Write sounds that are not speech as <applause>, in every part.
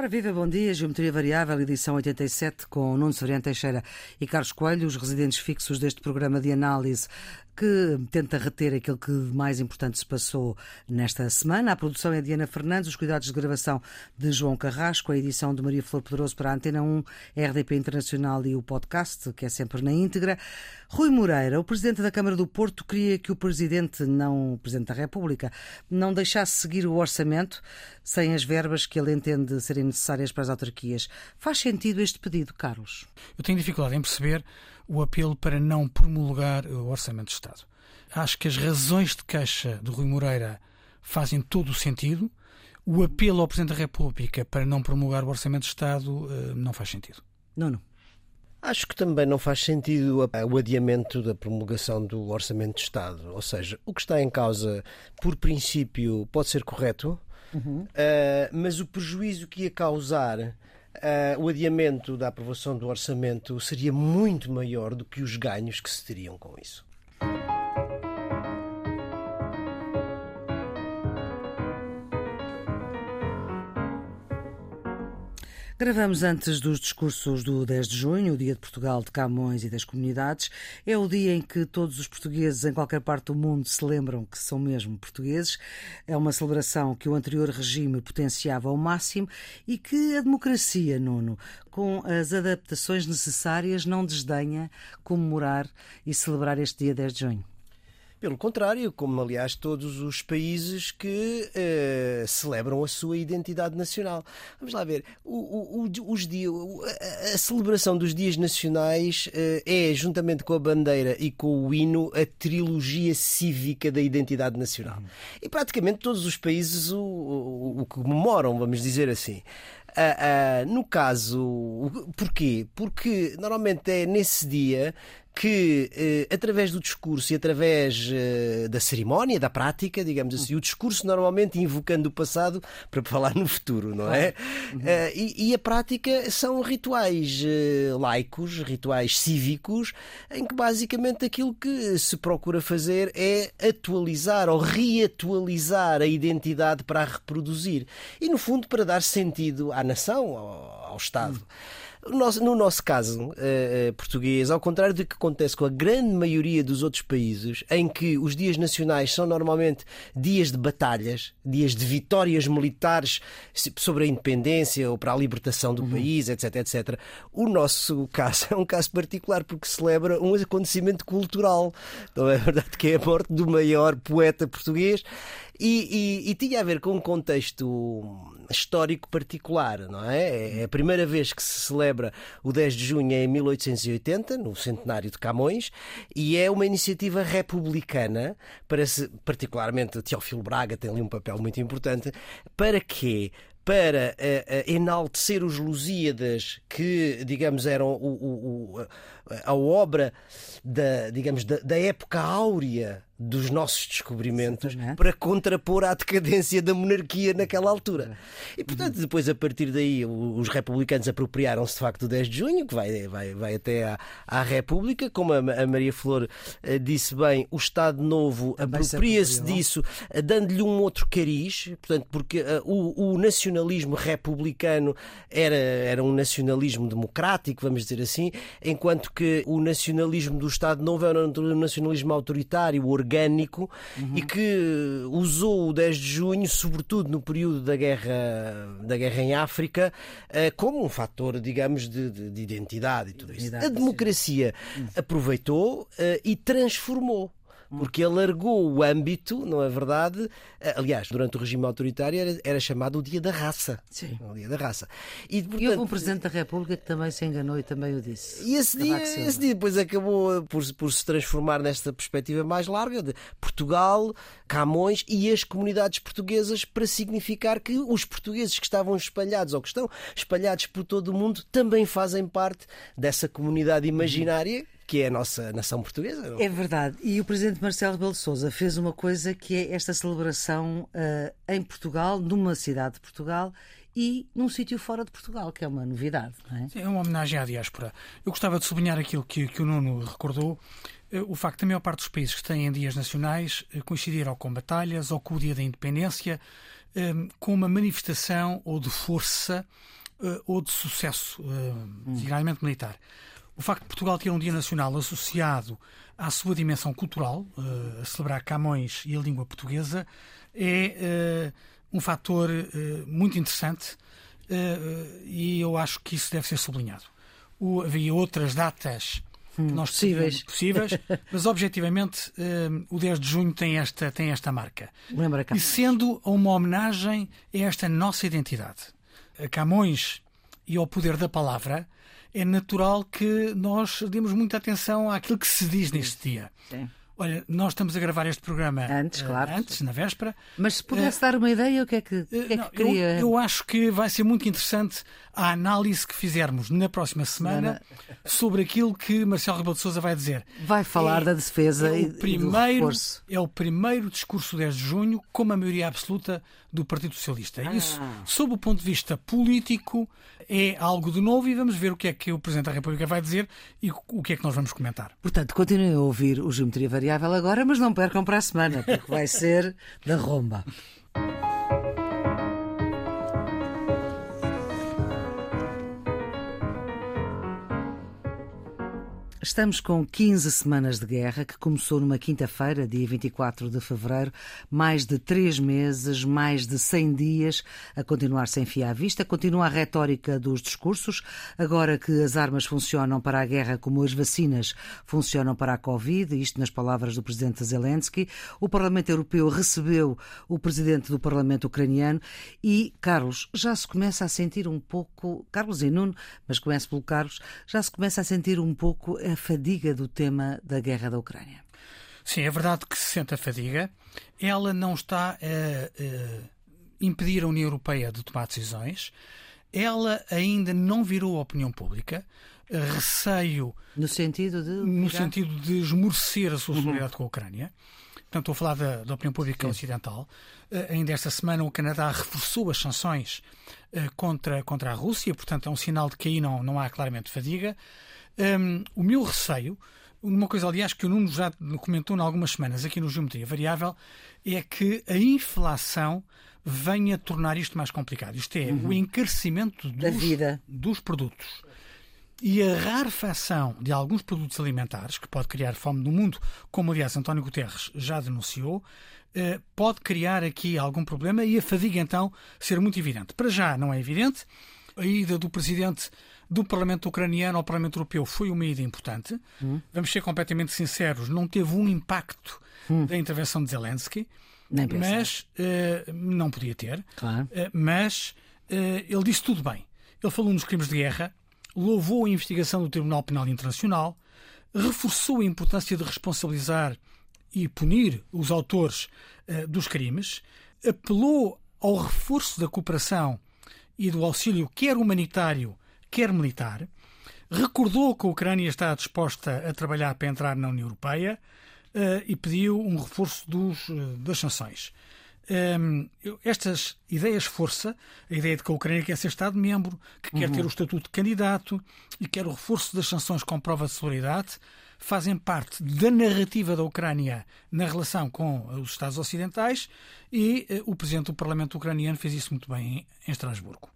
Ora, viva, bom dia. Geometria Variável, edição 87, com Nuno Severiano Teixeira e Carlos Coelho, os residentes fixos deste programa de análise que tenta reter aquilo que de mais importante se passou nesta semana. A produção é de Ana Fernandes, os cuidados de gravação de João Carrasco, a edição de Maria Flor Poderoso para a Antena 1, RDP Internacional e o podcast, que é sempre na íntegra. Rui Moreira, o Presidente da Câmara do Porto, queria que o Presidente, não o Presidente da República, não deixasse seguir o orçamento sem as verbas que ele entende serem necessárias para as autarquias. Faz sentido este pedido, Carlos? Eu tenho dificuldade em perceber o apelo para não promulgar o Orçamento de Estado. Acho que as razões de queixa de Rui Moreira fazem todo o sentido. O apelo ao Presidente da República para não promulgar o Orçamento de Estado eh, não faz sentido. Não, não. Acho que também não faz sentido o adiamento da promulgação do Orçamento de Estado. Ou seja, o que está em causa, por princípio, pode ser correto, uhum. uh, mas o prejuízo que ia causar uh, o adiamento da aprovação do orçamento seria muito maior do que os ganhos que se teriam com isso. Gravamos antes dos discursos do 10 de junho, o Dia de Portugal de Camões e das Comunidades. É o dia em que todos os portugueses em qualquer parte do mundo se lembram que são mesmo portugueses. É uma celebração que o anterior regime potenciava ao máximo e que a democracia, Nuno, com as adaptações necessárias, não desdenha comemorar e celebrar este dia 10 de junho. Pelo contrário, como aliás todos os países que uh, celebram a sua identidade nacional. Vamos lá ver, o, o, os dias, a celebração dos dias nacionais uh, é, juntamente com a bandeira e com o hino, a trilogia cívica da identidade nacional. E praticamente todos os países o, o, o comemoram, vamos dizer assim. Uh, uh, no caso, porquê? Porque normalmente é nesse dia que, eh, através do discurso e através eh, da cerimónia, da prática, digamos assim, o discurso normalmente invocando o passado para falar no futuro, não é? Uhum. Eh, e, e, a prática são rituais laicos, rituais cívicos, em que basicamente aquilo que se procura fazer é atualizar ou reatualizar a identidade para a reproduzir. E, no fundo, para dar sentido à nação, ao, ao Estado. Uhum. No nosso caso uh, português, ao contrário do que acontece com a grande maioria dos outros países, em que os dias nacionais são normalmente dias de batalhas, dias de vitórias militares sobre a independência ou para a libertação do uhum. país, etc, etc. O nosso caso <laughs> é um caso particular porque celebra um acontecimento cultural. Não é verdade que é a morte do maior poeta português e, e, e, tinha a ver com um contexto histórico particular, não é? É a primeira vez que se celebra o 10 de junho em 1880, no centenário de Camões, e é uma iniciativa republicana, para se, particularmente Teófilo Braga tem ali um papel muito importante, para que para uh, uh, enaltecer os Lusíadas, que, digamos, eram o, o, o, a obra da, digamos, da, da época áurea dos nossos descobrimentos Exatamente. para contrapor à decadência da monarquia naquela altura. E, portanto, depois, a partir daí, os republicanos apropriaram-se de facto do 10 de junho, que vai, vai, vai até à, à República. Como a, a Maria Flor uh, disse bem, o Estado Novo apropria-se disso, uh, dando-lhe um outro cariz, portanto, porque uh, o, o, nacionalismo republicano era, era um nacionalismo democrático, vamos dizer assim, enquanto que o nacionalismo do Estado Novo era um nacionalismo autoritário, orgânico uhum. e que usou o 10 de junho, sobretudo no período da guerra, da guerra em África, eh, como um fator, digamos, de, de, de identidade e tudo isso. A democracia aproveitou eh, e transformou porque alargou o âmbito, não é verdade? Aliás, durante o regime autoritário era, era chamado o Dia da Raça. Sim. O Dia da Raça. E, portanto, e houve um Presidente da República que também se enganou e também o disse. E esse, dia, esse dia depois acabou por, por se transformar nesta perspectiva mais larga de Portugal, Camões e as comunidades portuguesas para significar que os portugueses que estavam espalhados ou que estão espalhados por todo o mundo também fazem parte dessa comunidade imaginária que é a nossa nação portuguesa. Não? É verdade. E o presidente Marcelo Rebelo de Sousa fez uma coisa que é esta celebração uh, em Portugal, numa cidade de Portugal, e num sítio fora de Portugal, que é uma novidade. Não é? Sim, é uma homenagem à diáspora. Eu gostava de sublinhar aquilo que, que o Nuno recordou. Eh, o facto da maior parte dos países que têm dias nacionais eh, coincidir ou com batalhas ou com o dia da independência, com uma manifestação ou de força ou de sucesso, designadamente militar. O facto de Portugal ter um dia nacional associado à sua dimensão cultural, a celebrar Camões e a língua portuguesa, é um fator muito interessante e eu acho que isso deve ser sublinhado. havia outras datas hum, nós possíveis. possíveis, <laughs> mas objetivamente o 10 de junho tem esta, tem esta marca. Lembra E sendo uma homenagem a esta nossa identidade, a Camões e ao poder da palavra, é natural que nós demos muita atenção àquilo que se diz neste dia. Sim. Olha, nós estamos a gravar este programa antes, claro. antes na véspera. Mas se pudesse uh, dar uma ideia, o que é que, que, é que queria? Eu, eu, acho que vai ser muito interessante a análise que fizermos na próxima semana sobre aquilo que Marcelo Rebelo de Sousa vai dizer. Vai falar é, da defesa é o primeiro, É o primeiro discurso 10 de junho com uma maioria absoluta do Partido Socialista. Ah. Isso, sob o ponto de vista político, é algo de novo e vamos ver o que é que o Presidente da República vai dizer e o que é que nós vamos comentar. Portanto, continuem a ouvir o Geometria Variável agora, mas não percam para a semana, porque vai ser da romba. Estamos com 15 semanas de guerra, que começou numa quinta-feira, dia 24 de fevereiro, mais de três meses, mais de 100 dias a continuar sem fio à vista. Continua a retórica dos discursos, agora que as armas funcionam para a guerra como as vacinas funcionam para a Covid, isto nas palavras do presidente Zelensky. O Parlamento Europeu recebeu o presidente do Parlamento ucraniano e, Carlos, já se começa a sentir um pouco, Carlos e Nuno, mas começo pelo Carlos, já se começa a sentir um pouco a fadiga do tema da guerra da Ucrânia. Sim, é verdade que se sente a fadiga. Ela não está a, a impedir a União Europeia de tomar decisões. Ela ainda não virou a opinião pública. Receio. No sentido de. No sentido de esmorecer a sua uhum. solidariedade uhum. com a Ucrânia. Portanto, estou a falar da, da opinião pública Sim. ocidental. Uh, ainda esta semana o Canadá reforçou as sanções uh, contra, contra a Rússia, portanto é um sinal de que aí não, não há claramente fadiga. Um, o meu receio, uma coisa, aliás, que o Nuno já comentou em algumas semanas aqui no Geometria Variável, é que a inflação venha tornar isto mais complicado. Isto é, uhum. o encarecimento dos, dos produtos e a rarefação de alguns produtos alimentares, que pode criar fome no mundo, como aliás António Guterres já denunciou, eh, pode criar aqui algum problema e a fadiga então ser muito evidente. Para já não é evidente. A ida do presidente do Parlamento Ucraniano ao Parlamento Europeu foi uma ida importante. Hum. Vamos ser completamente sinceros, não teve um impacto hum. da intervenção de Zelensky, mas uh, não podia ter. Claro. Uh, mas uh, ele disse tudo bem. Ele falou nos crimes de guerra, louvou a investigação do Tribunal Penal Internacional, reforçou a importância de responsabilizar e punir os autores dos crimes, apelou ao reforço da cooperação e do auxílio, quer humanitário, quer militar, recordou que a Ucrânia está disposta a trabalhar para entrar na União Europeia uh, e pediu um reforço dos, uh, das sanções. Um, ehm, estas ideias força, a ideia de que a Ucrânia quer ser Estado-membro, que quer uhum. ter o estatuto de candidato e quer o reforço das sanções com prova de solidariedade, fazem parte da narrativa da Ucrânia na relação com os Estados Ocidentais e uh, o Presidente do Parlamento ucraniano fez isso muito bem em, em Estrasburgo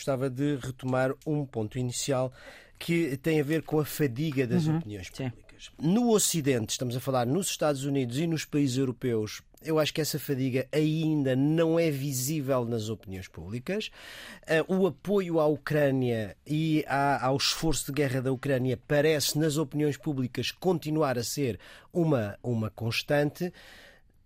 gostava de retomar um ponto inicial que tem a ver com a fadiga das uhum. opiniões públicas. Sim. No Ocidente, estamos a falar nos Estados Unidos e nos países europeus, eu acho que essa fadiga ainda não é visível nas opiniões públicas. Uh, o apoio à Ucrânia e ao esforço de guerra da Ucrânia parece, nas opiniões públicas, continuar a ser uma, uma constante.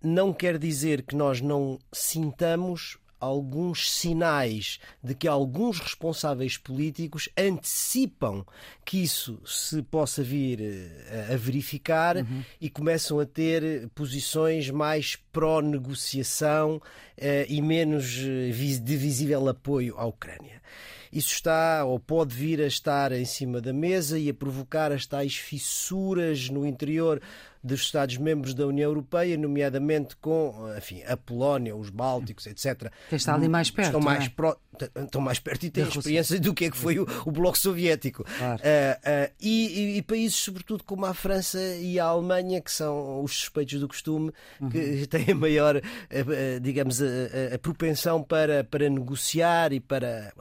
Não quer dizer que nós não sintamos alguns sinais de que alguns responsáveis políticos antecipam que isso se possa vir eh, a verificar uhum. e começam a ter posições mais pró-negociação eh, e menos eh, de visível apoio à Ucrânia isso está ou pode vir a estar em cima da mesa e a provocar as tais fissuras no interior dos Estados-membros da União Europeia, nomeadamente com enfim, a Polónia, os Bálticos, etc. Quem está ali mais perto. Estão mais, é? pro... estão mais perto e têm experiência do que é que foi o, o Bloco Soviético. Claro. Uh, uh, e, e, países, sobretudo como a França e a Alemanha, que são os suspeitos do costume, uhum. que <laughs> têm a maior, uh, digamos, a, a, propensão para, para negociar e para.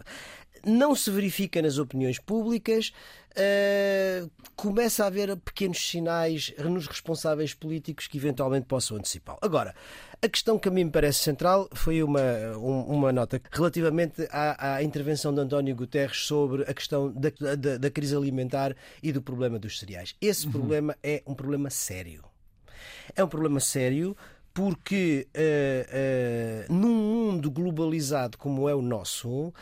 Não se verifica nas opiniões públicas. Uh, começa a haver pequenos sinais nos responsáveis políticos que eventualmente possam antecipá-lo. Agora, a questão que a mim me parece central foi uma, uma nota relativamente à, à intervenção de António Guterres sobre a questão da, da, da crise alimentar e do problema dos cereais. Esse uhum. problema é um problema sério. É um problema sério porque uh, uh, num mundo globalizado como é o nosso, uh,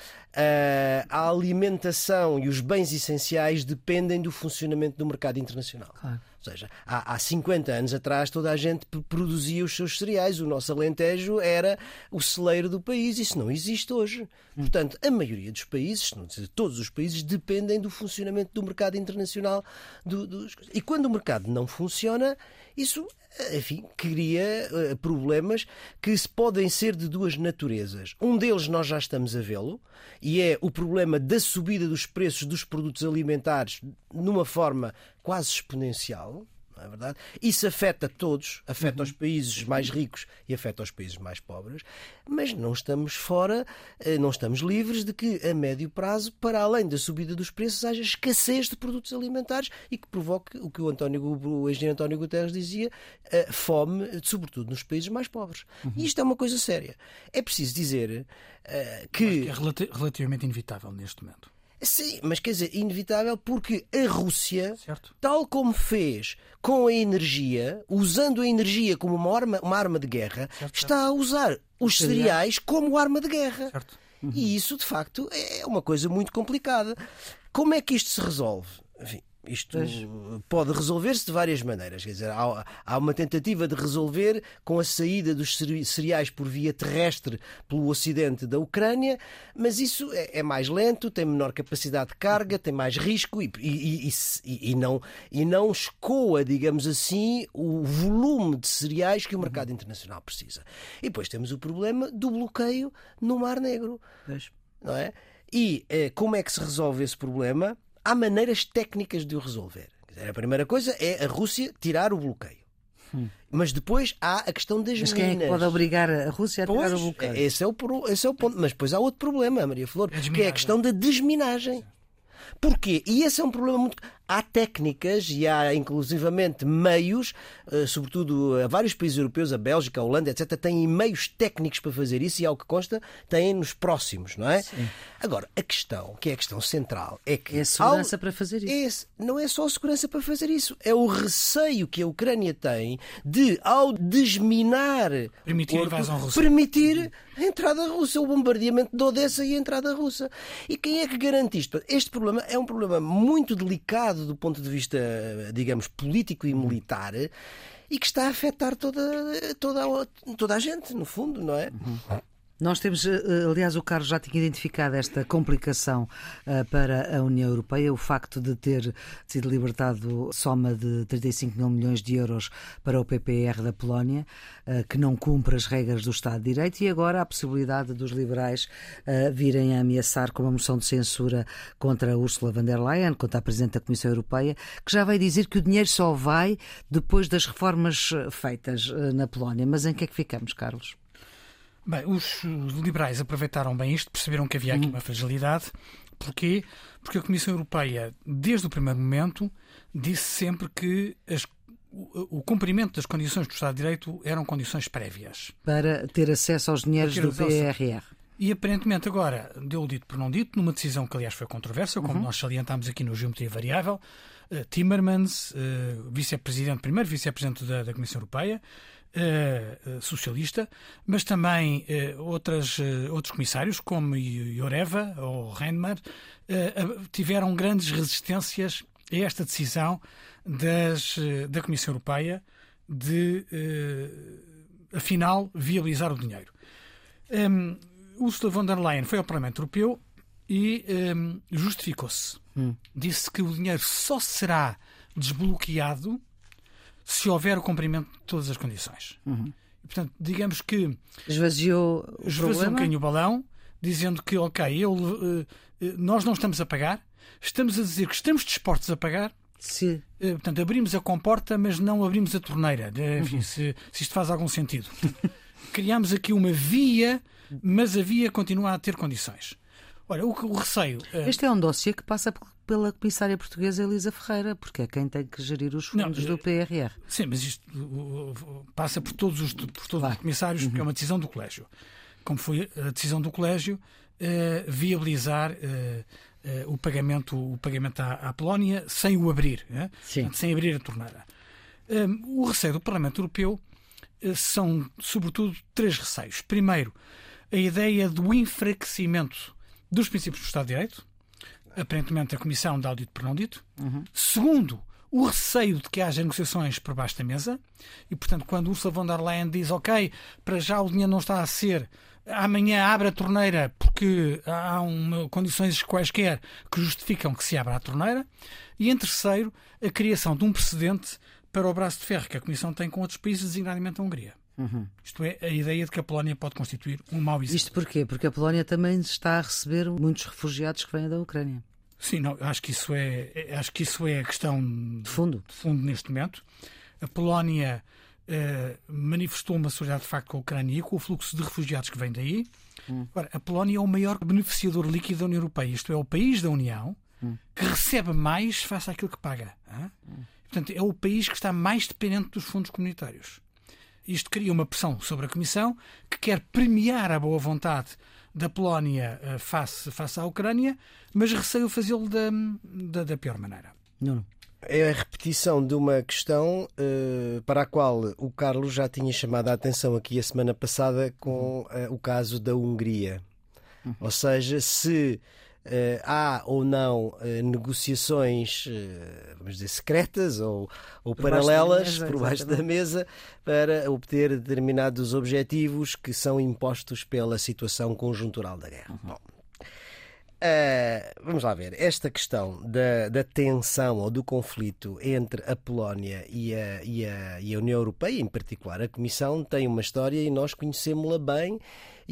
a alimentação e os bens essenciais dependem do funcionamento do mercado internacional. Claro. Ou seja, há, há 50 anos atrás toda a gente produzia os seus cereais. O nosso Alentejo era o celeiro do país. Isso não existe hoje. Portanto, a maioria dos países, se não dizer todos os países, dependem do funcionamento do mercado internacional. Do, dos... E quando o mercado não funciona, isso enfim, cria uh, problemas que podem ser de duas naturezas. Um deles nós já estamos a vê-lo, e é o problema da subida dos preços dos produtos alimentares numa forma quase exponencial não é verdade? Isso afeta todos, afeta uhum. os países mais ricos e afeta os países mais pobres, mas não estamos fora, eh, não estamos livres de que a médio prazo, para além da subida dos preços, haja escassez de produtos alimentares e que provoque o que o, António, o engenheiro António Guterres dizia, fome, sobretudo nos países mais pobres. Uhum. E isto é uma coisa séria. É preciso dizer uh, que... que é relativamente inevitável neste momento. Sim, mas quer dizer, inevitável porque a Rússia, certo. tal como fez com a energia, usando a energia como uma arma, uma arma de guerra, certo, está certo. a usar os cereais como arma de guerra. Uhum. E isso, de facto, é uma coisa muito complicada. Como é que isto se resolve? Enfim, isto pode resolver-se de várias maneiras. Quer dizer, há, há, uma tentativa de resolver com a saída dos cereais por via terrestre pelo ocidente da Ucrânia, mas isso é, é mais lento, tem menor capacidade de carga, tem mais risco e, e, e, e, não, e não escoa, digamos assim, o volume de cereais que o mercado internacional precisa. E depois temos o problema do bloqueio no Mar Negro. Não é? E eh, como é que se resolve esse problema? Há maneiras técnicas de o resolver. A primeira coisa é a Rússia tirar o bloqueio. Hum. Mas depois há a questão das Mas quem minas. É que pode obrigar a Rússia a pois, tirar o bloqueio? Esse é o, esse é o ponto. Mas depois há outro problema, Maria Flor, que é a questão da desminagem. Porquê? E esse é um problema muito. Há técnicas e há inclusivamente meios, eh, sobretudo a vários países europeus, a Bélgica, a Holanda, etc., têm meios técnicos para fazer isso e, ao que consta, têm nos próximos, não é? Sim. Agora, a questão, que é a questão central, é que. É a segurança ao... para fazer isso. Esse, não é só a segurança para fazer isso, é o receio que a Ucrânia tem de, ao desminar. Permitir a invasão russa. Permitir a entrada russa, o bombardeamento de Odessa e a entrada russa. E quem é que garante isto? Este problema é um problema muito delicado do ponto de vista, digamos, político e militar e que está a afetar toda, toda, toda a gente, no fundo, não é? Nós temos, eh, aliás, o Carlos já tinha identificado esta complicação eh, para a União Europeia, o facto de ter sido libertado soma de 35 mil milhões de euros para o PPR da Polónia, eh, que não cumpre as regras do Estado de Direito, e agora a possibilidade dos liberais virem a ameaçar com uma moção de censura contra Ursula von der Leyen, contra a Presidente da Comissão Europeia, que já vai dizer que o dinheiro só vai depois das reformas feitas na Polónia. Mas em que é que ficamos, Carlos? Bem, os liberais aproveitaram bem isto, perceberam que havia aqui uhum. uma fragilidade. Porquê? Porque a Comissão Europeia, desde o primeiro momento, disse sempre que as, o, cumprimento das condições do Estado de Direito eram condições prévias. Para ter acesso aos dinheiros do PRR. E aparentemente agora deu o dito por não dito, numa decisão que aliás foi controversa, como uhum. nós salientámos aqui no Geometria Variável, uh, Timmermans, uh, vice-presidente, primeiro vice-presidente da, da Comissão Europeia, socialista, mas também uh, outras, outros comissários, como Ioreva ou Reinmar, tiveram grandes resistências a esta decisão das, da Comissão Europeia de, afinal, viabilizar o dinheiro. Um, Ursula von der Leyen foi ao Parlamento Europeu e um, justificou-se. Hum. Disse que o dinheiro só será desbloqueado se houver o cumprimento de todas as condições. Uhum. E, portanto, digamos que esvaziou o esvaziou um bocadinho o balão, dizendo que, ok, eu, uh, nós não estamos a pagar, estamos a dizer que estamos dispostos a pagar. Sim. Uh, portanto, abrimos a comporta, mas não abrimos a torneira. Enfim, uhum. se, se isto faz algum sentido. <laughs> Criamos aqui uma via, mas a via continua a ter condições. Olha, o, o receio. Uh... Este é um dossiê que passa pela comissária portuguesa Elisa Ferreira, porque é quem tem que gerir os fundos não, do PRR. Sim, mas isto passa por todos os, por todos claro. os comissários, porque é uhum. uma decisão do Colégio como foi a decisão do Colégio, eh, viabilizar eh, eh, o pagamento, o pagamento à, à Polónia sem o abrir, sem abrir a torneira. o receio do Parlamento Europeu são, sobretudo, três receios. Primeiro, a ideia do enfraquecimento dos princípios do Estado de Direito, aparentemente a Comissão de Audito por não dito. Uhum. Segundo, o receio de que haja negociações por baixo da mesa e, portanto, quando Ursula von der Leyen diz ok, para já o dinheiro não está a ser amanhã abre a torneira porque há uma, condições quaisquer que justificam que se abra a torneira. E em terceiro, a criação de um precedente para o braço de ferro que a Comissão tem com outros países, designadamente a Hungria. Uhum. Isto é, a ideia de que a Polónia pode constituir um mau exemplo. Isto porquê? Porque a Polónia também está a receber muitos refugiados que vêm da Ucrânia. Sim, não, acho que isso é, acho que isso é a questão de fundo, de fundo neste momento. A Polónia eh, manifestou uma solidariedade de facto com a Ucrânia e com o fluxo de refugiados que vem daí. Hum. Agora, a Polónia é o maior beneficiador líquido da União Europeia, isto é, o país da União hum. que recebe mais face àquilo que paga. Hum. Portanto, é o país que está mais dependente dos fundos comunitários. Isto cria uma pressão sobre a Comissão que quer premiar a boa vontade da Polónia eh, face, face à Ucrânia, mas receio fazê-lo da, da, da pior maneira. Não é a repetição de uma questão uh, para a qual o Carlos já tinha chamado a atenção aqui a semana passada com uh, o caso da Hungria. Uhum. Ou seja, se uh, há ou não negociações, vamos dizer, secretas ou, ou por paralelas mesa, por baixo exatamente. da mesa para obter determinados objetivos que são impostos pela situação conjuntural da guerra. Uhum. Bom, Uh, vamos lá ver, esta questão da, da, tensão ou do conflito entre a Polónia e a, e, a, e a União Europeia, em particular a Comissão, tem uma história e nós conhecemos-la bem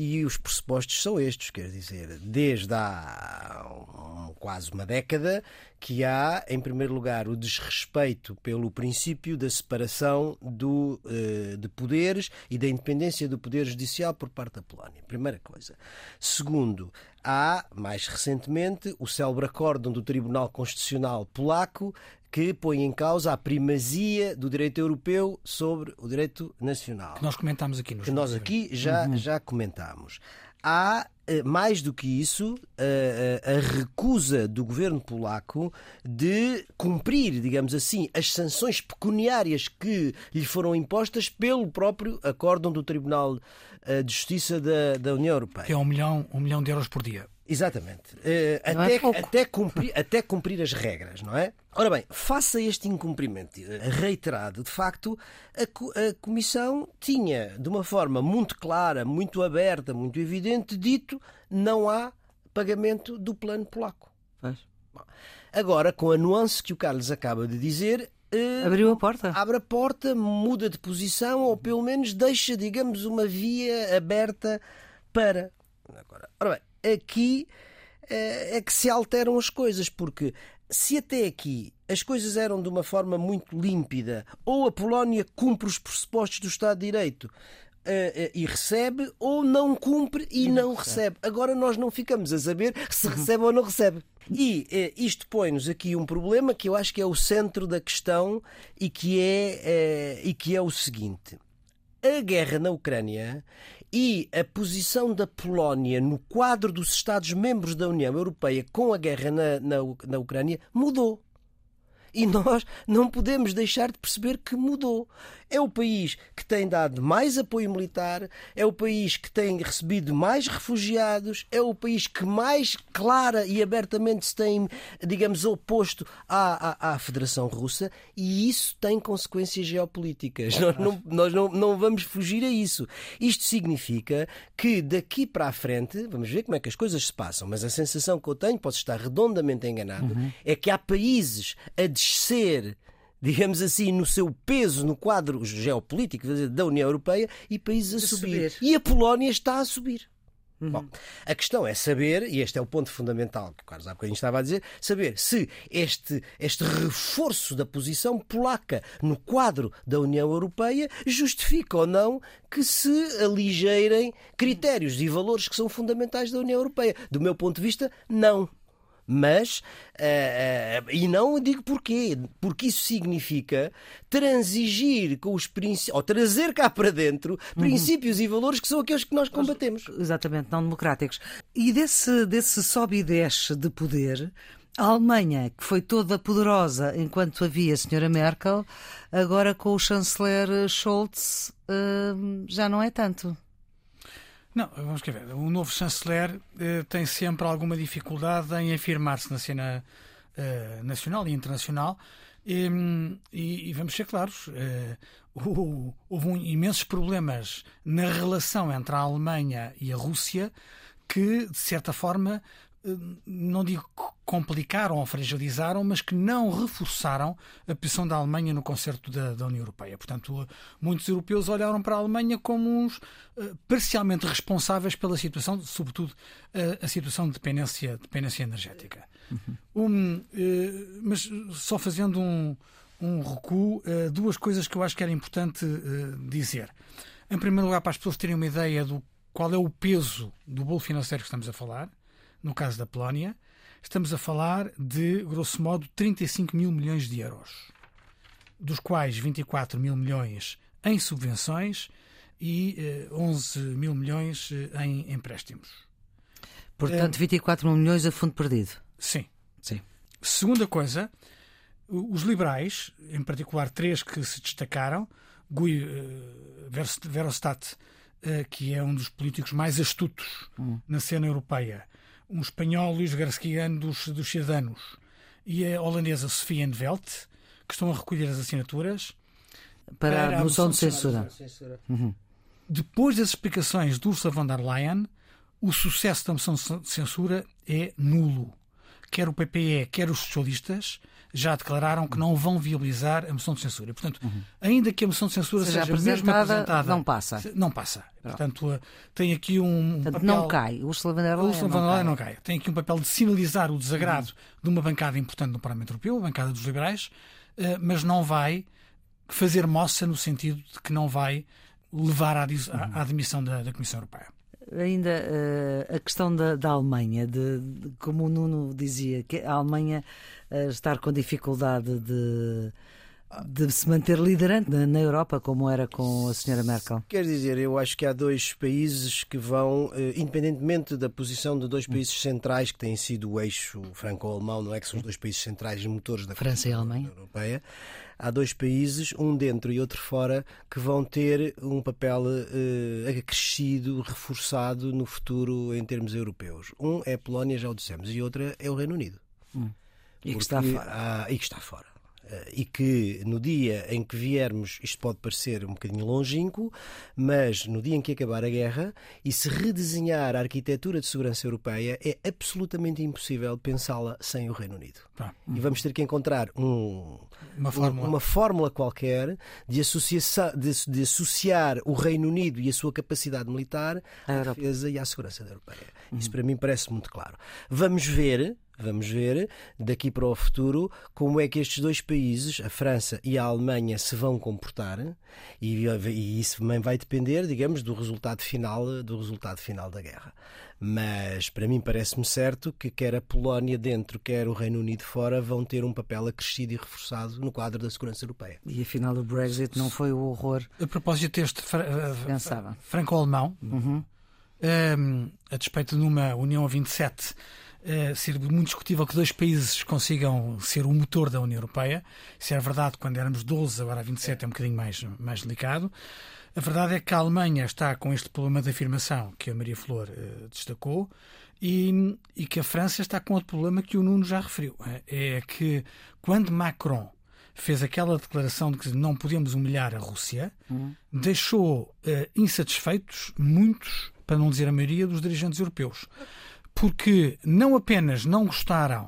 e os pressupostos são estes, quer dizer, desde há um, quase uma década que há, em primeiro lugar, o desrespeito pelo princípio da separação do, uh, de poderes e da independência do poder judicial por parte da Polónia. Primeira coisa. Segundo, há, mais recentemente, o célebre acórdão do Tribunal Constitucional Polaco que põe em causa a primazia do direito europeu sobre o direito nacional. Que nós comentámos aqui. Nos que nós aqui já, uhum. já comentámos. Há, eh, mais do que isso, a, a, recusa do governo polaco de cumprir, digamos assim, as sanções pecuniárias que lhe foram impostas pelo próprio acórdão do Tribunal eh, de Justiça da, da União Europeia. Que é um milhão, um milhão de euros por dia. Exatamente. Uh, até, é até, cumprir, até cumprir as regras, não é? Ora bem, face a este incumprimento reiterado, de facto, a, a, Comissão tinha, de uma forma muito clara, muito aberta, muito evidente, dito não há pagamento do plano polaco. Agora, com a nuance que o Carlos acaba de dizer, Uh, Abriu a porta? Abre a porta, muda de posição ou pelo menos deixa, digamos, uma via aberta para. Agora, ora bem, aqui eh, é que se alteram as coisas, porque se até aqui as coisas eram de uma forma muito límpida, ou a Polónia cumpre os pressupostos do Estado de Direito, Uh, uh, e recebe ou não cumpre e, e não, recebe. recebe. Agora nós não ficamos a saber se uhum. recebe ou não recebe. E isto põe-nos aqui um problema que eu acho que é o centro da questão e que é, e que é o seguinte: a guerra na Ucrânia e a posição da Polónia no quadro dos Estados-membros da União Europeia com a guerra na, na, na Ucrânia mudou. E nós não podemos deixar de perceber que mudou. É o país que tem dado mais apoio militar, é o país que tem recebido mais refugiados, é o país que mais clara e abertamente se tem, digamos, oposto à, à, à Federação Russa e isso tem consequências geopolíticas. Nós, não, nós não, não vamos fugir a isso. Isto significa que daqui para a frente, vamos ver como é que as coisas se passam, mas a sensação que eu tenho, posso estar redondamente enganado, uhum. é que há países a descer digamos assim, no seu peso no quadro geopolítico da União Europeia e países a, subir. subir. E a Polónia está a subir. Uhum. Bom, a questão é saber, e este é o ponto fundamental que o Carlos há bocadinho estava a dizer, saber se este, este reforço da posição polaca no quadro da União Europeia justifica ou não que se aligeirem critérios e valores que são fundamentais da União Europeia. Do meu ponto de vista, não. Mas, uh, uh, e não digo porquê, porque isso significa transigir com os princípios, ou trazer cá para dentro uhum. princípios uhum. e valores que são aqueles que nós combatemos. Exatamente, não democráticos. E desse, desse sobe e desce de poder, a Alemanha, que foi toda poderosa enquanto havia a senhora Merkel, agora com o chanceler Scholz, uh, já não é tanto. Não, vamos ver. O novo chanceler eh, tem sempre alguma dificuldade em afirmar-se na cena eh, nacional e internacional. E, e, e vamos ser claros, eh, houve um, imensos problemas na relação entre a Alemanha e a Rússia que, de certa forma, não digo complicaram ou fragilizaram, mas que não reforçaram a posição da Alemanha no concerto da, da União Europeia. Portanto, muitos europeus olharam para a Alemanha como uns uh, parcialmente responsáveis pela situação, sobretudo uh, a situação de dependência, dependência energética. Uhum. Um, uh, mas só fazendo um, um recuo, duas coisas que eu acho que era importante dizer. Em primeiro lugar, para as pessoas terem uma ideia do qual é o peso do bolo financeiro que estamos a falar no caso da Polónia, estamos a falar de, grosso modo, 35 mil milhões de euros, dos quais 24 mil milhões em subvenções e eh, 11 mil milhões eh, em empréstimos. Portanto, 24 mil milhões a fundo perdido. Sim. Sim. Segunda coisa, os liberais, em particular três que se destacaram, Gui Verhofstadt, que é um dos políticos mais astutos hum. na cena europeia, um espanhol Luís Garciano dos, dos Cidadanos e a holandesa Sofia Envelt, que estão a recolher as assinaturas para, para a moção de censura. censura. Uhum. Depois das explicações de Ursula von der Leyen, o sucesso da moção de censura é nulo. Quer o PPE, quer os socialistas já declararam que não vão viabilizar a moção de censura. Portanto, uhum. ainda que a moção de censura seja, seja mesmo apresentada, não passa. Não passa. Portanto, eh, tem aqui um Portanto, papel... não cai. O Ursula von der Leyen, der Leyen não, cai. Tem aqui um papel de sinalizar o desagrado uhum. de uma bancada importante no Parlamento Europeu, a bancada dos liberais, eh, mas não vai fazer moça no sentido de que não vai levar à, à admissão da, da Comissão Europeia ainda uh, a questão da, da Alemanha, de, de, como o Nuno dizia, que a Alemanha uh, estar com dificuldade de, de se manter liderante na Europa, como era com a senhora Merkel? Quer dizer, eu acho que há dois países que vão, eh, independentemente da posição de dois países centrais que têm sido o eixo franco-alemão, não é que são os dois países centrais motores da França e Alemanha europeia, há dois países, um dentro e outro fora, que vão ter um papel uh, acrescido, reforçado no futuro em termos europeus. Um é a Polónia, já o dissemos, e outra é o Reino Unido. Hum. E que. Há, e que está fora. Eh, e que no dia em que viermos, isto pode parecer um bocadinho longínquo, mas no dia em que acabar a guerra e se redesenhar a arquitetura de segurança europeia, é absolutamente impossível pensá-la sem o Reino Unido. Ah, E vamos ter que encontrar um, uma, fórmula. uma fórmula qualquer de, associação, de, de, associar o Reino Unido e a sua capacidade militar à defesa e à segurança da europeia. Isso uhum. para mim parece muito claro. Vamos ver Vamos ver daqui para o futuro como é que estes dois países, a França e a Alemanha, se vão comportar e, e isso também vai depender, digamos, do resultado final, do resultado final da guerra. Mas para mim parece-me certo que quer a Polónia dentro, quer o Reino Unido fora vão ter um papel acrescido e reforçado no quadro da segurança europeia. E afinal o Brexit não foi o horror. A propósito deste franco-alemão, uhum. um, ehm, a despeito de uma União a 27 uh, ser muito discutível que dois países consigam ser o motor da União Europeia. Isso é verdade quando éramos 12, agora 27 é um bocadinho mais, mais delicado. A verdade é que a Alemanha está com este problema de afirmação que a Maria Flor uh, destacou e, e, que a França está com outro problema que o Nuno já referiu. É, é que quando Macron fez aquela declaração de que não podemos humilhar a Rússia, uhum. deixou uh, insatisfeitos muitos, para não dizer a maioria, dos dirigentes europeus porque não apenas não gostaram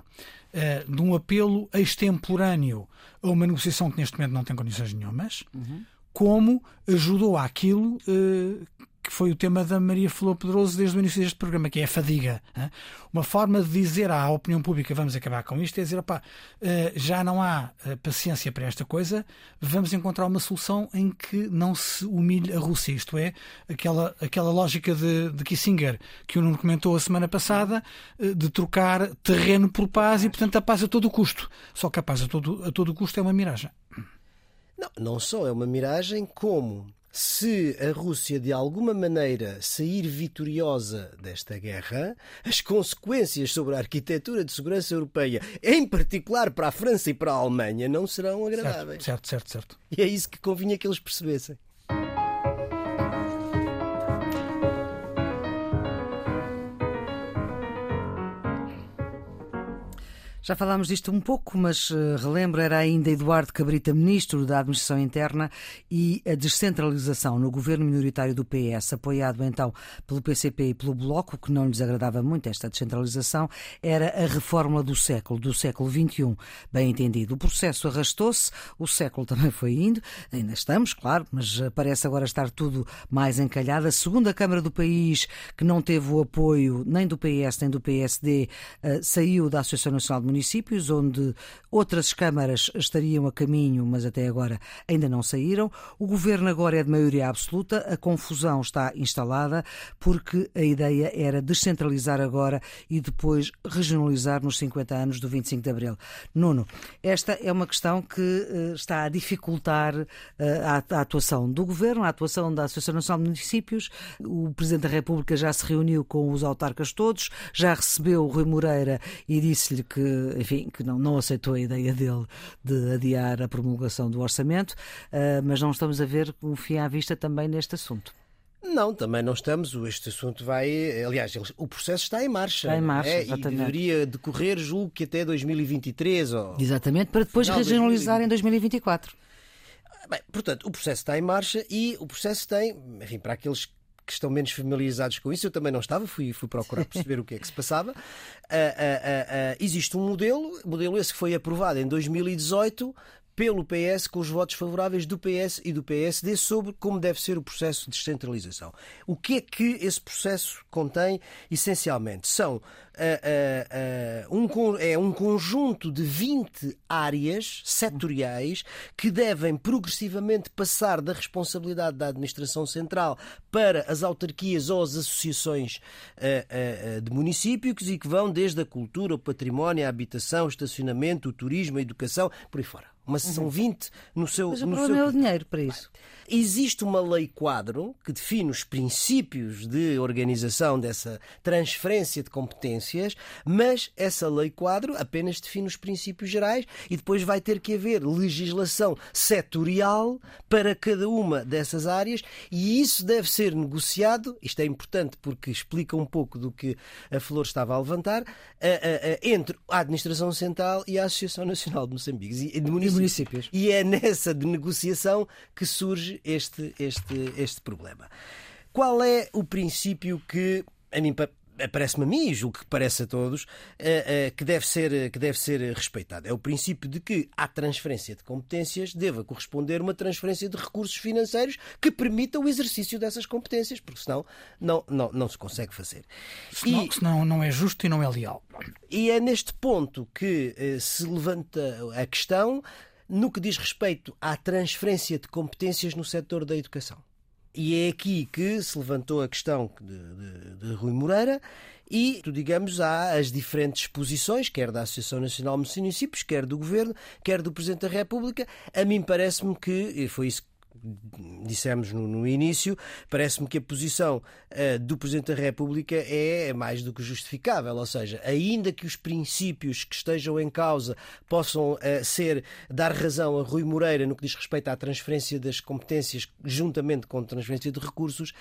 uh, de um apelo extemporâneo a uma negociação que neste momento não tem condições nenhumas, uhum. como ajudou àquilo uh, que foi o tema da Maria Flor Pedroso desde o início deste programa, que é a fadiga. Uma forma de dizer à opinião pública vamos acabar com isto é dizer, opá, eh, já não há eh, paciência para esta coisa, vamos encontrar uma solução em que não se humilhe a Rússia. Isto é, aquela, aquela lógica de, de Kissinger que o Nuno comentou a semana passada, eh, de trocar terreno por paz e, portanto, a paz a todo custo. Só que a paz a todo, a todo custo é uma miragem. Não, não só é uma miragem, como se a Rússia de alguma maneira sair vitoriosa desta guerra, as consequências sobre a arquitetura de segurança europeia, em particular para a França e para a Alemanha, não serão agradáveis. Certo, certo, certo. certo. E é isso que convinha que eles percebessem. Já falámos disto um pouco, mas uh, relembro, era ainda Eduardo Cabrita, ministro da Administração Interna e a descentralização no governo minoritário do PS, apoiado então pelo PCP e pelo Bloco, que não lhes agradava muito esta descentralização, era a reforma do século, do século XXI. Bem entendido. O processo arrastou-se, o século também foi indo, ainda estamos, claro, mas parece agora estar tudo mais encalhado. A segunda Câmara do país, que não teve o apoio nem do PS nem do PSD, uh, saiu da Associação Nacional de municípios, onde outras câmaras estariam a caminho, mas até agora ainda não saíram. O governo agora é de maioria absoluta, a confusão está instalada, porque a ideia era descentralizar agora e depois regionalizar nos 50 anos do 25 de Abril. Nuno, esta é uma questão que uh, está a dificultar a, a, atuação do governo, a atuação da Associação Nacional de Municípios. O Presidente da República já se reuniu com os autarcas todos, já recebeu o Rui Moreira e disse-lhe que enfim, que não, não aceitou a ideia dele de adiar a promulgação do orçamento, uh, mas não estamos a ver um fim à vista também neste assunto. Não, também não estamos. Este assunto vai. Aliás, o processo está em marcha. Está em marcha, é? E deveria decorrer, julgo que até 2023. Ou... Exatamente, para depois regionalizar em 2024. Bem, portanto, o processo está em marcha e o processo tem, enfim, para aqueles que estão menos familiarizados com isso, eu também não estava, fui, fui procurar perceber o que é que se passava. Uh, uh, uh, existe um modelo, modelo esse que foi aprovado em 2018 pelo PS, com os votos favoráveis do PS e do PSD sobre como deve ser o processo de descentralização. O que é que esse processo contém, essencialmente? São uh, uh, uh, um, é um conjunto de 20 áreas setoriais que devem progressivamente passar da responsabilidade da administração central para as autarquias ou as associações de municípios e que vão desde a cultura, o património, a habitação, o estacionamento, o turismo, a educação, por aí fora mas são 20 no seu. Mas o no problema seu... é o dinheiro para isso. Existe uma lei quadro que define os princípios de organização dessa transferência de competências, mas essa lei quadro apenas define os princípios gerais e depois vai ter que haver legislação setorial para cada uma dessas áreas e isso deve ser negociado. Isto é importante porque explica um pouco do que a Flor estava a levantar entre a Administração Central e a Associação Nacional de Moçambique de municípios. E é nessa de negociação que surge este, este, este problema. Qual é o princípio que, a mim parece-me a mim, julgo que parece a todos, eh, eh, que deve, ser, que deve ser respeitado. É o princípio de que à transferência de competências deva corresponder uma transferência de recursos financeiros que permita o exercício dessas competências, porque senão não, não, não se consegue fazer. Senão, e, senão não é justo e não é leal. E é neste ponto que eh, se levanta a questão no que diz respeito à transferência de competências no setor da educação. E é aqui que se levantou a questão de, de, de Rui Moreira e, digamos, há as diferentes posições, quer da Associação Nacional de Municípios, quer do Governo, quer do Presidente da República. A mim parece-me que, e foi isso dissemos no, no início, parece-me que a posição uh, do Presidente da República é mais do que justificável. Ou seja, ainda que os princípios que estejam em causa possam uh, ser dar razão a Rui Moreira no que diz respeito à transferência das competências juntamente com a transferência de recursos,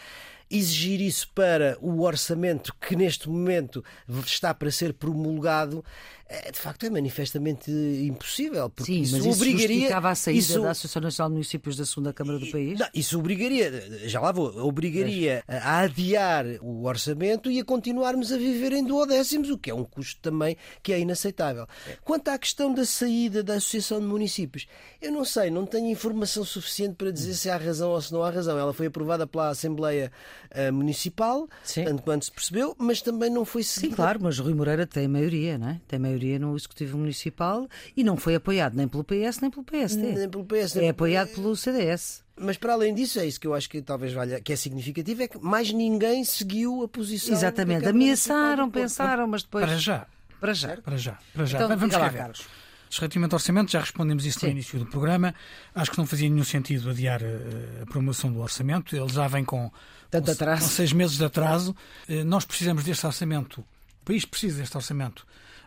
exigir isso para o orçamento que neste momento está para ser promulgado, é, de facto é manifestamente impossível. Porque Sim, isso mas isso obrigaria. justificava a saída isso, da Associação Nacional de Municípios da Segunda Câmara do país? não, isso obrigaria, já lá vou, obrigaria a adiar o orçamento e a continuarmos a viver em duodécimos, o que é um custo também que é inaceitável. Quanto à questão da saída da Associação de Municípios, eu não sei, não tenho informação suficiente para dizer se há razão ou se não há razão. Ela foi aprovada pela Assembleia eh, Municipal, Sim. tanto quanto se percebeu, mas também não foi Sim, seguida. claro, mas Rui Moreira tem maioria, não é? Tem maioria no Executivo Municipal e não foi apoiado nem pelo PS nem pelo PSD. Nem pelo PS, nem É pelo- apoiado pelo CDS. Mas para além disso, é isso que eu acho que talvez valha, que é significativo, é que mais ninguém seguiu a posição. Exatamente. Ameaçaram, pensaram, mas depois. Para já. Para já. Para já. Para já. Então, Vamos cá lá, ver. Carlos. Relativamente ao orçamento, já respondemos isso Sim. no início do programa. Acho que não fazia nenhum sentido adiar eh, a promoção do orçamento. Ele já vem com, Tanto com, atraso. com seis meses de atraso. Eh, Nós precisamos deste orçamento, o país precisa deste orçamento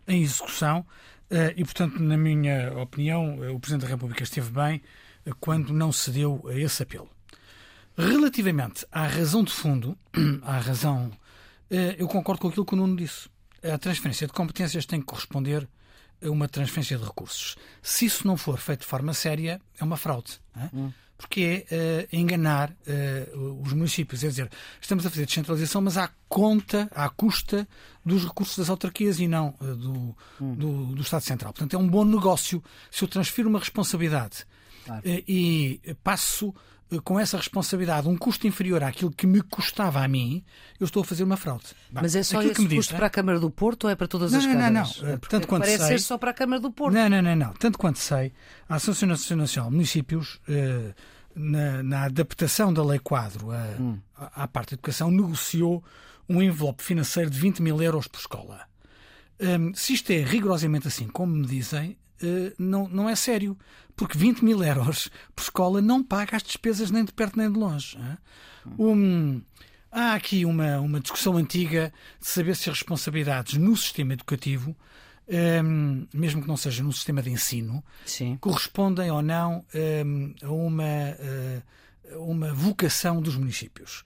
em execução eh, e, portanto, na minha opinião, eh, o Presidente da República esteve bem eh, quando não cedeu a esse apelo. Relativamente à razão de fundo, <clears throat> à razão, eu concordo com aquilo que o Nuno disse. A transferência de competências tem que corresponder a uma transferência de recursos. Se isso não for feito de forma séria, é uma fraude. é? Porque é eh, enganar eh, os municípios. É dizer, estamos a fazer descentralização, mas à conta, à custa dos recursos das autarquias e não eh, do, do, do Estado Central. Portanto, é um bom negócio se eu transfiro uma responsabilidade Claro. e passo com essa responsabilidade um custo inferior àquilo que me custava a mim, eu estou a fazer uma fraude. Mas é só aquilo esse que me custo dizem- para a Câmara do Porto ou é para todas Não, as não, não, câmaras? não. Eh, Porque tanto quanto parece sei- ser só para a Câmara do Porto. Não, não, não, não. Tanto quanto sei, a Associação Nacional de Municípios, eh, na, na adaptação da Lei Quadro à, Hum. à, parte da educação, negociou um envelope financeiro de 20 mil euros por escola. Hum, se isto é rigorosamente assim, como me dizem, eh, não, não é sério. Porque 20 mil euros por escola não paga as despesas nem de perto nem de longe. hã? Um, há aqui uma, uma discussão antiga de saber se as responsabilidades no sistema educativo, hum, mesmo que não seja no sistema de ensino, Sim. correspondem ou não hum, a uma, a uma vocação dos municípios.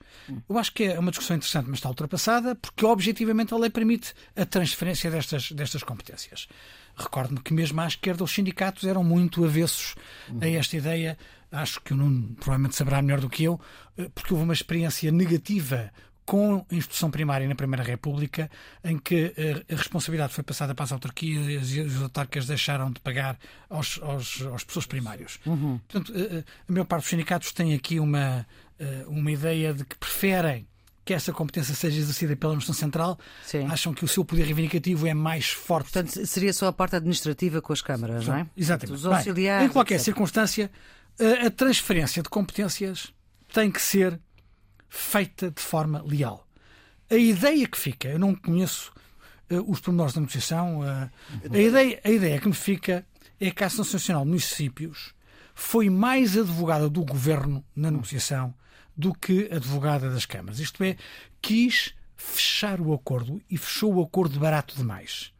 Eu acho que é uma discussão interessante, mas está ultrapassada, porque objetivamente a lei permite a transferência destas, destas competências. Recordo-me que mesmo à esquerda os sindicatos eram muito avessos a esta ideia. Acho que o Nuno provavelmente saberá melhor do que eu, eh, porque houve uma experiência negativa com a instrução primária na Primeira República, em que eh, a responsabilidade foi passada para as autarquias e os autarcas deixaram de pagar aos, aos, aos pessoas primários. Portanto, eh, eh, a maior parte dos sindicatos tem aqui uma, uma ideia de que preferem que essa competência seja exercida pela Administração Central, Sim. acham que o seu poder reivindicativo é mais forte. Portanto, seria só a parte administrativa com as câmaras, não é? Exatamente. Os Bem, auxiliares. em qualquer etc. circunstância, a transferência de competências tem que ser feita de forma leal. A ideia que fica, eu não conheço eh, os pormenores da negociação, eh, a, ideia, a ideia que me fica é que a Associação Nacional de Municípios foi mais advogada do governo na negociação do que advogada das câmaras. Isto é, quis fechar o acordo e fechou o acordo barato demais.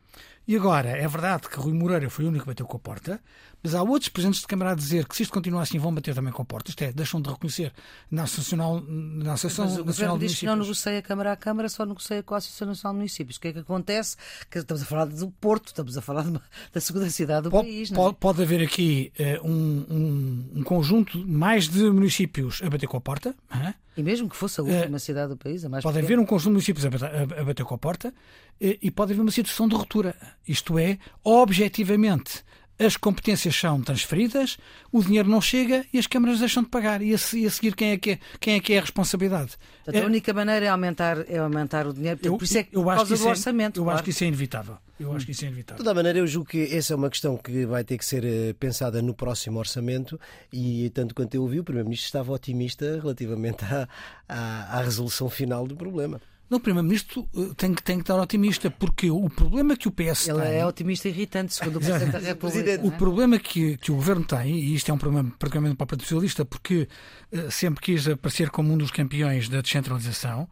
E agora, é verdade que Rui Moreira foi o único que bateu com a porta, mas há outros presidentes de Câmara a dizer que se isto continuar assim vão bater também com a porta. Isto é, deixam de reconhecer na Associação, na Associação Mas o Nacional de diz que não Municípios. negocia Câmara a Câmara, só negocia com a Associação Nacional de Municípios. O que é que acontece? Que estamos a falar do Porto, estamos a falar uma- da segunda cidade do país. É? Pode, pode haver aqui eh, um, um- um conjunto mais de municípios a bater com a porta. hã? E mesmo que fosse a última cidade do país, a mais Eh, Pode pequena. haver um conjunto de municípios a bater, a- a bater com a porta eh, e pode haver uma situação de ruptura. Isto é, objetivamente, as competências são transferidas, o dinheiro não chega e as câmaras deixam de pagar. E a, se- e a seguir, quem é que é, quem é, que é a responsabilidade? Portanto, É- a única maneira é aumentar, é aumentar o dinheiro. Portanto, por isso é que, por acho causa isso do é- orçamento. eu claro. acho que isso é inevitável. Eu acho que isso é De inevitável. toda a maneira, eu julgo que essa é uma questão que vai ter que ser eh, pensada no próximo orçamento e, tanto quanto eu ouvi, o Primeiro-Ministro estava otimista relativamente à, à, à resolução final do problema. Não, o Primeiro-Ministro eh, tem que, tem que estar otimista, porque o problema que o PS Ele tem. é otimista e irritante, segundo o Presidente da República. O não é? problema que, que o governo tem, e isto é um problema praticamente para o Partido Socialista, porque eh, sempre quis aparecer como um dos campeões da descentralização,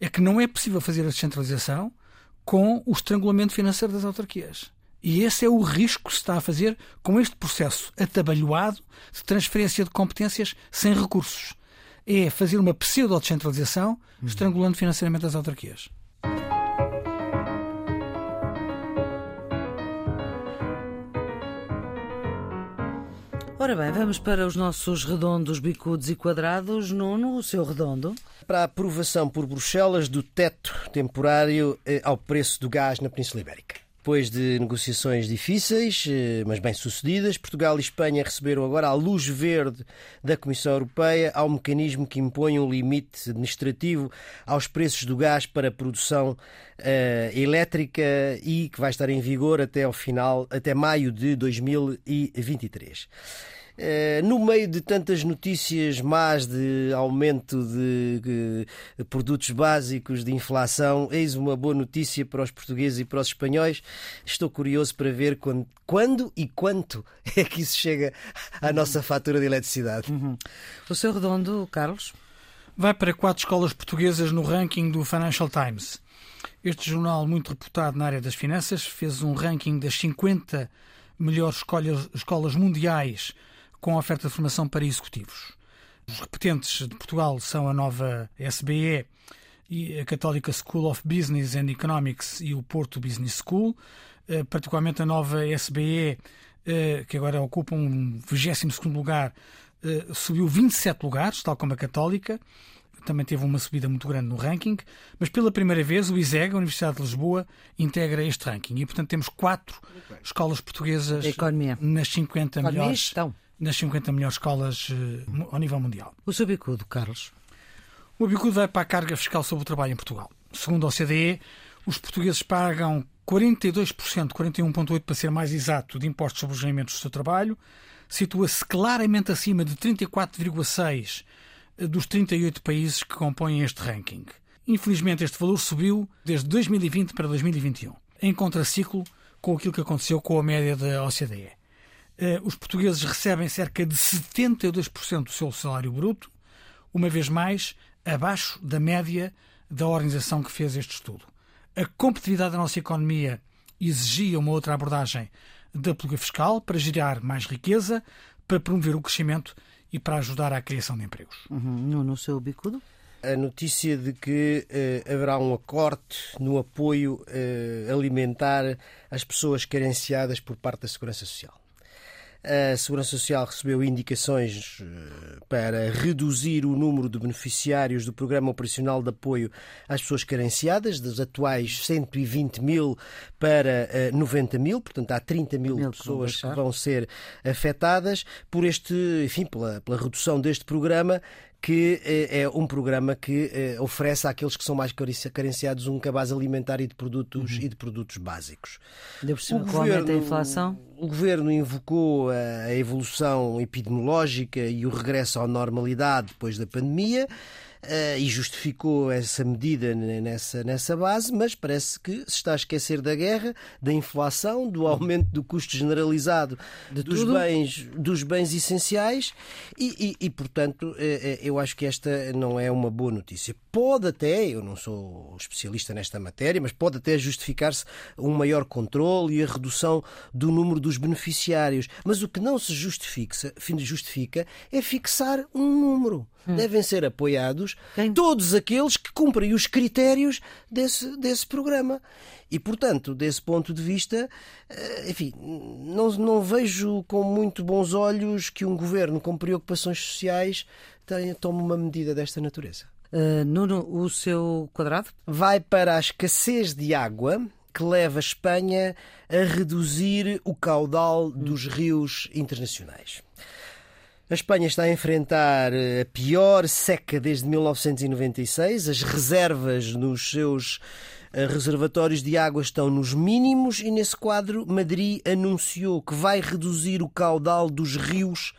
é que não é possível fazer a descentralização com o estrangulamento financeiro das autarquias. E esse é o risco que se está a fazer com este processo atabalhoado de transferência de competências sem recursos. É fazer uma pseudo-descentralização, estrangulando financeiramente as autarquias. Ora bem, vamos para os nossos redondos, bicudos e quadrados. Nuno, o seu redondo. Para a aprovação por Bruxelas do teto temporário eh, ao preço do gás na Península Ibérica. Depois de negociações difíceis, eh, mas bem-sucedidas, Portugal e Espanha receberam agora a luz verde da Comissão Europeia ao mecanismo que impõe um limite administrativo aos preços do gás para produção uh, elétrica e que vai estar em vigor até ao final, até maio de 2023. Eh, no meio de tantas notícias más de aumento de, de, produtos básicos, de inflação, eis uma boa notícia para os portugueses e para os espanhóis. Estou curioso para ver quando, quando e quanto é que isso chega à nossa fatura de eletricidade. Uhum. O seu redondo, Carlos? Vai para quatro escolas portuguesas no ranking do Financial Times. Este jornal, muito reputado na área das finanças, fez um ranking das 50 melhores escolas, escolas mundiais com oferta de formação para executivos. Os repetentes de Portugal são a nova SBE e a Católica School of Business and Economics e o Porto Business School, eh, particularmente a nova SBE, eh, que agora ocupa um 22 lugar, eh, subiu 27 lugares, tal como a Católica, também teve uma subida muito grande no ranking, mas pela primeira vez o ISEG, a Universidade de Lisboa, integra este ranking. E, portanto, temos quatro escolas portuguesas nas 50 Economia melhores. Estão nas 50 melhores escolas uh, ao nível mundial. O seu bicudo, Carlos? O bicudo vai para a carga fiscal sobre o trabalho em Portugal. Segundo a OCDE, os portugueses pagam 42%, 41,8% para ser mais exato, de impostos sobre os rendimentos do seu trabalho, situa-se claramente acima de 34,6% eh, dos 38 países que compõem este ranking. Infelizmente, este valor subiu desde 2020 para 2021, em contraciclo com aquilo que aconteceu com a média da OCDE. Eh, os portugueses recebem cerca de 72% do seu salário bruto, uma vez mais abaixo da média da organização que fez este estudo. A competitividade da nossa economia exigia uma outra abordagem da política fiscal para gerar mais riqueza, para promover o crescimento e para ajudar à criação de empregos. Uhum. No seu bicudo? a notícia de que eh, haverá um acorte no apoio eh, alimentar às pessoas carenciadas por parte da Segurança Social. A Segurança Social recebeu indicações eh, para reduzir o número de beneficiários do Programa Operacional de Apoio às Pessoas Carenciadas, dos atuais 120 mil para 90 eh, mil, portanto há 30 mil, mil pessoas que vão ser afetadas por este, enfim, pela, pela redução deste programa que eh, é um programa que eh, oferece àqueles que são mais carenciados um cabaz alimentar e de produtos, uhum. e de produtos básicos. o governo, a inflação? O governo invocou a evolução epidemiológica e o regresso à normalidade depois da pandemia. Uh, e justificou essa medida nessa, nessa base, mas parece que se está a esquecer da guerra, da inflação, do aumento do custo generalizado de dos, bens, dos bens essenciais e, e, e, portanto, uh, eu acho que esta não é uma boa notícia. Pode até, eu não sou especialista nesta matéria, mas pode até justificar-se um maior controle e a redução do número dos beneficiários. Mas o que não se justifica, justifica é fixar um número. Hum. Devem ser apoiados Quem? todos aqueles que cumprem os critérios desse, desse programa. E, portanto, desse ponto de vista, eh, enfim, não, não vejo com muito bons olhos que um governo com preocupações sociais tenha, tome uma medida desta natureza. Uh, Nuno, o seu quadrado? Vai para a escassez de água que leva a Espanha a reduzir o caudal dos rios internacionais. A Espanha está a enfrentar a pior seca desde 1996. As reservas nos seus eh, reservatórios de água estão nos mínimos e, nesse quadro, Madrid anunciou que vai reduzir o caudal dos rios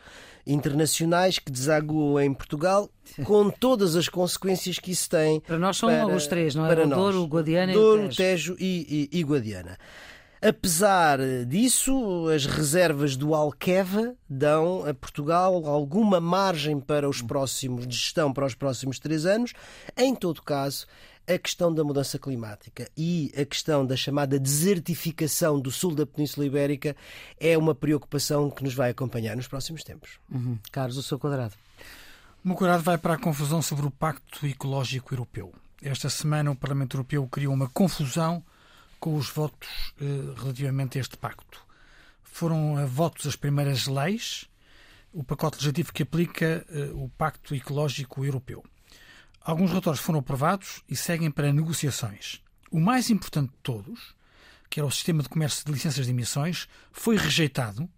internacionais que desaguam em Portugal, com todas as consequências que isso tem. Para nós são para, os três, não é? Para o Douro, o Guadiana Douro, e o Tejo, Tejo e, e, e Guadiana. Apesar disso, as reservas do Alqueva dão a Portugal alguma margem para os próximos de gestão para os próximos três anos. Em todo caso, a questão da mudança climática e a questão da chamada desertificação do sul da Península Ibérica é uma preocupação que nos vai acompanhar nos próximos tempos. Uhum. Carlos, o seu quadrado. O meu cuidado vai para a confusão sobre o Pacto Ecológico Europeu. Esta semana o Parlamento Europeu criou uma confusão com os votos eh, relativamente a este pacto. Foram a votos as primeiras leis, o pacote legislativo que aplica eh, o Pacto Ecológico Europeu. Alguns relatórios foram aprovados e seguem para negociações. O mais importante de todos, que era o sistema de comércio de licenças de emissões, foi rejeitado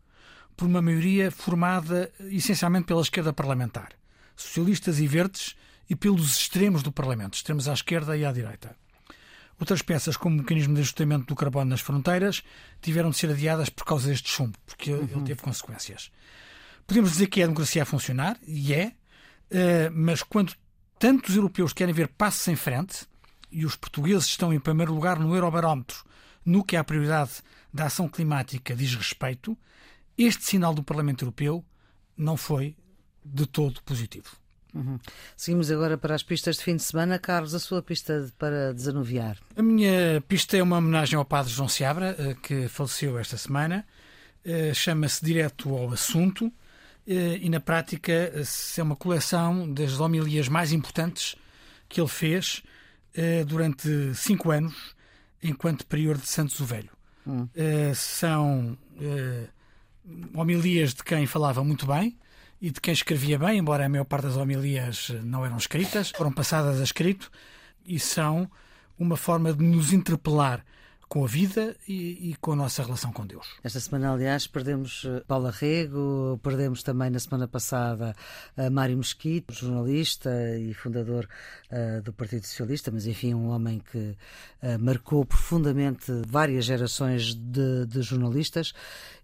por uma maioria formada essencialmente pela esquerda parlamentar, socialistas e verdes, e pelos extremos do Parlamento, extremos à esquerda e à direita. Outras peças, como o mecanismo de ajustamento do carbono nas fronteiras, tiveram de ser adiadas por causa deste chumbo, porque uhum. ele teve consequências. Podemos dizer que é a democracia a funcionar, e é, eh, mas quando tantos europeus querem ver passos em frente, e os portugueses estão em primeiro lugar no Eurobarómetro, no que à prioridade da ação climática diz respeito, este sinal do Parlamento Europeu não foi de todo positivo. Uhum. Seguimos agora para as pistas de fim de semana. Carlos, a sua pista para desanuviar? A minha pista é uma homenagem ao Padre João Seabra, eh, que faleceu esta semana. Eh, chama-se Direto ao Assunto eh, e, na prática, é uma coleção das homilias mais importantes que ele fez durante cinco anos, enquanto prior de Santos o Velho. Hum. São homilias de quem falava muito bem e de quem escrevia bem, embora a maior parte das homilias não eram escritas, foram passadas a escrito e são uma forma de nos interpelar com a vida e, e, com a nossa relação com Deus. Esta semana, aliás, perdemos eh, Paula Rego, perdemos também na semana passada a Mário Mesquite, jornalista e fundador uh, do Partido Socialista, mas enfim, um homem que uh, marcou profundamente várias gerações de, de jornalistas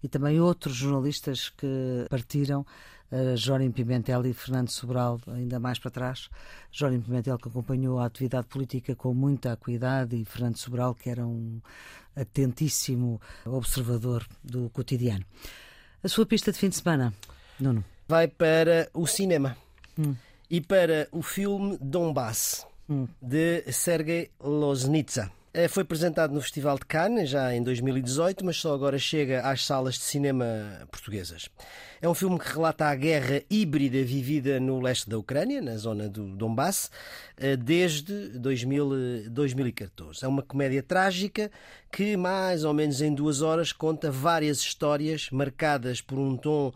e também outros jornalistas que partiram uh, Jórim Pimentel e Fernando Sobral, ainda mais para trás. Jórim Pimentel, que acompanhou a atividade política com muita acuidade, e Fernando Sobral, que era um atentíssimo observador do cotidiano. A sua pista de fim de semana, Nuno? Vai para o cinema hum. e para o filme Donbass, hum. de Sergei Loznitsa. Eh, foi apresentado no Festival de Cannes já em 2018, mas só agora chega às salas de cinema portuguesas. É um filme que relata a guerra híbrida vivida no leste da Ucrânia, na zona do Donbass, eh, desde 2000, 2014. É uma comédia trágica que, mais ou menos em duas horas, conta várias histórias marcadas por um tom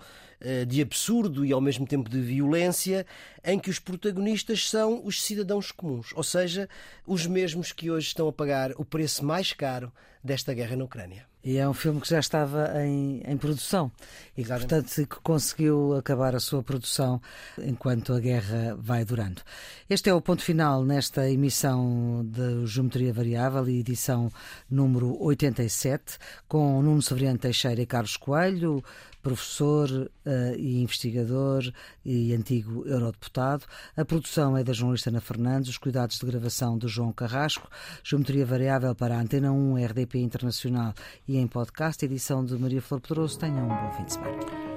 de absurdo e ao mesmo tempo de violência, em que os protagonistas são os cidadãos comuns, ou seja, os mesmos que hoje estão a pagar o preço mais caro desta guerra na Ucrânia. E é um filme que já estava em, em produção e, Exatamente. portanto, que conseguiu acabar a sua produção enquanto a guerra vai durando. Este é o ponto final nesta emissão de Geometria Variável e edição número 87, com Nuno Severiano Teixeira e Carlos Coelho, professor uh, e investigador e antigo eurodeputado. A produção é da jornalista Ana Fernandes, os cuidados de gravação de João Carrasco, Geometria Variável para a Antena 1, RDP Internacional e em podcast, edição de Maria Flor Pedroso. Tenham um bom fim de semana.